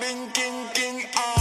ring, king, king, ah,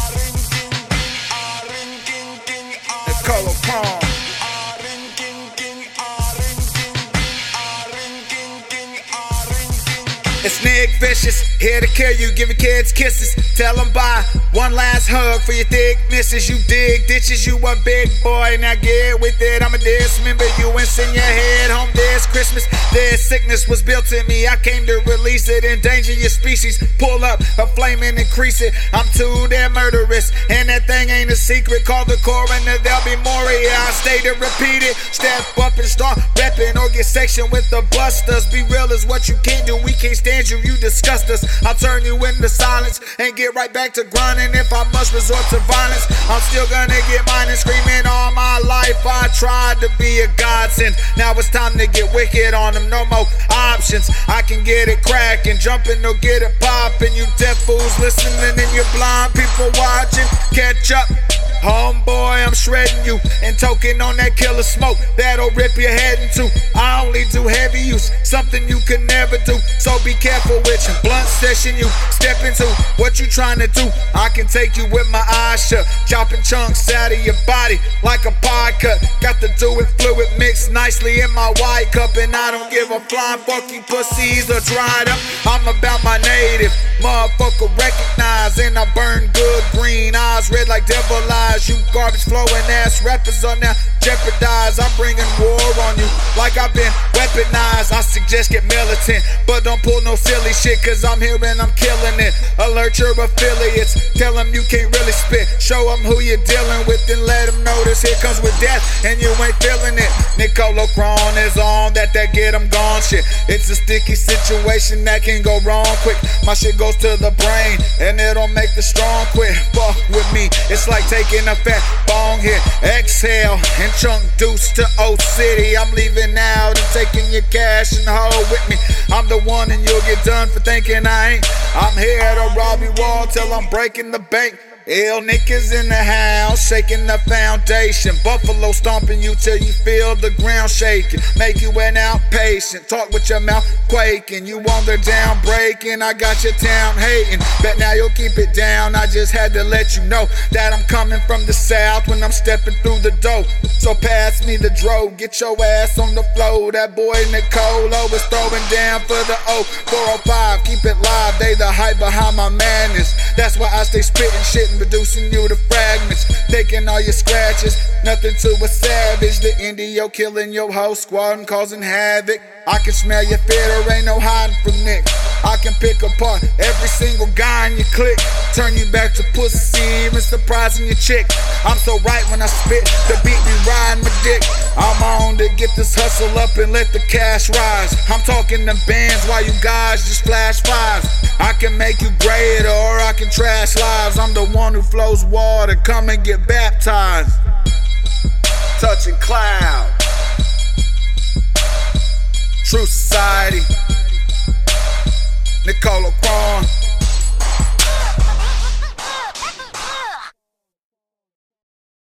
Vicious, here to kill you, giving kids kisses. Tell them bye. One last hug for your thick misses. You dig ditches, you a big boy. Now get with it. I'm a dismember you and send your head home this Christmas. This sickness was built in me. I came to release it, endanger your species. Pull up a flame and increase it. I'm too damn murderous, and that thing ain't a secret. Call the coroner, there'll be more. Yeah, I stay to repeat it. Step up and start repping or get section with the busters. Be real is what you can't do. We can't stand you, you disgust us. I'll turn you into silence and get right back to grinding. If I must resort to violence, I'm still gonna get mine and screaming all my life. I tried to be a godsend. Now it's time to get wicked on them. No more options. I can get it cracking, jumping or get it popping. You deaf fools listening and you blind people watching. Catch up. Homeboy, I'm shredding you and toking on that killer smoke that'll rip your head in two. I only do heavy use, something you can never do. So be careful with your blunt session. You step into what you trying to do. I can take you with my eyes shut, chopping chunks out of your body like a pie cut. Got to do it fluid mixed nicely in my white cup, and I don't give a flying fuck you pussies are dried up. I'm about my native motherfucker recognize, and I burn good green eyes, red like devil eyes. You garbage flowing ass rappers are now jeopardized. I'm bringing war on you like I've been weaponized. I suggest get militant, but don't pull no silly shit, cause I'm here and I'm killing it. Alert your affiliates, tell them you can't really spit. Show them who you're dealing with, and let them know this here comes with death, and you ain't feeling it. Nicolo Cron is on that, that get them gone shit. It's a sticky situation that can go wrong quick. My shit goes to the brain, and it'll make the strong quit. It's like taking a fat bong hit. Exhale and chunk deuce to Old City. I'm leaving out and taking your cash and hold with me. I'm the one, and you'll get done for thinking I ain't. I'm here to rob you all till I'm breaking the bank. Ill niggas in the house, shaking the foundation. Buffalo stomping you till you feel the ground shaking. Make you an outpatient. Talk with your mouth quaking. You on the down breaking. I got your town hating. Bet now you'll keep it down. I just had to let you know that I'm coming from the south when I'm stepping through the door. So pass me the dro. Get your ass on the floor. That boy Nicolo is throwing down for the O 405. Keep it live. They the hype behind my madness. That's why I stay spitting shit reducing you to fragments. Taking all your scratches, nothing to a savage. The Indio killing your whole squad and causing havoc. I can smell your fear, there ain't no hiding from Nick. I can pick apart every single guy in your clique. Turn you back to pussy, even surprising your chick. I'm so right when I spit, the beat be riding my dick. I'm on to get this hustle up and let the cash rise. I'm talking them bands while you guys just flash fives. I can make you great I'm the one who flows water, come and get baptized. Touching cloud. True Society. Nicolo Cron.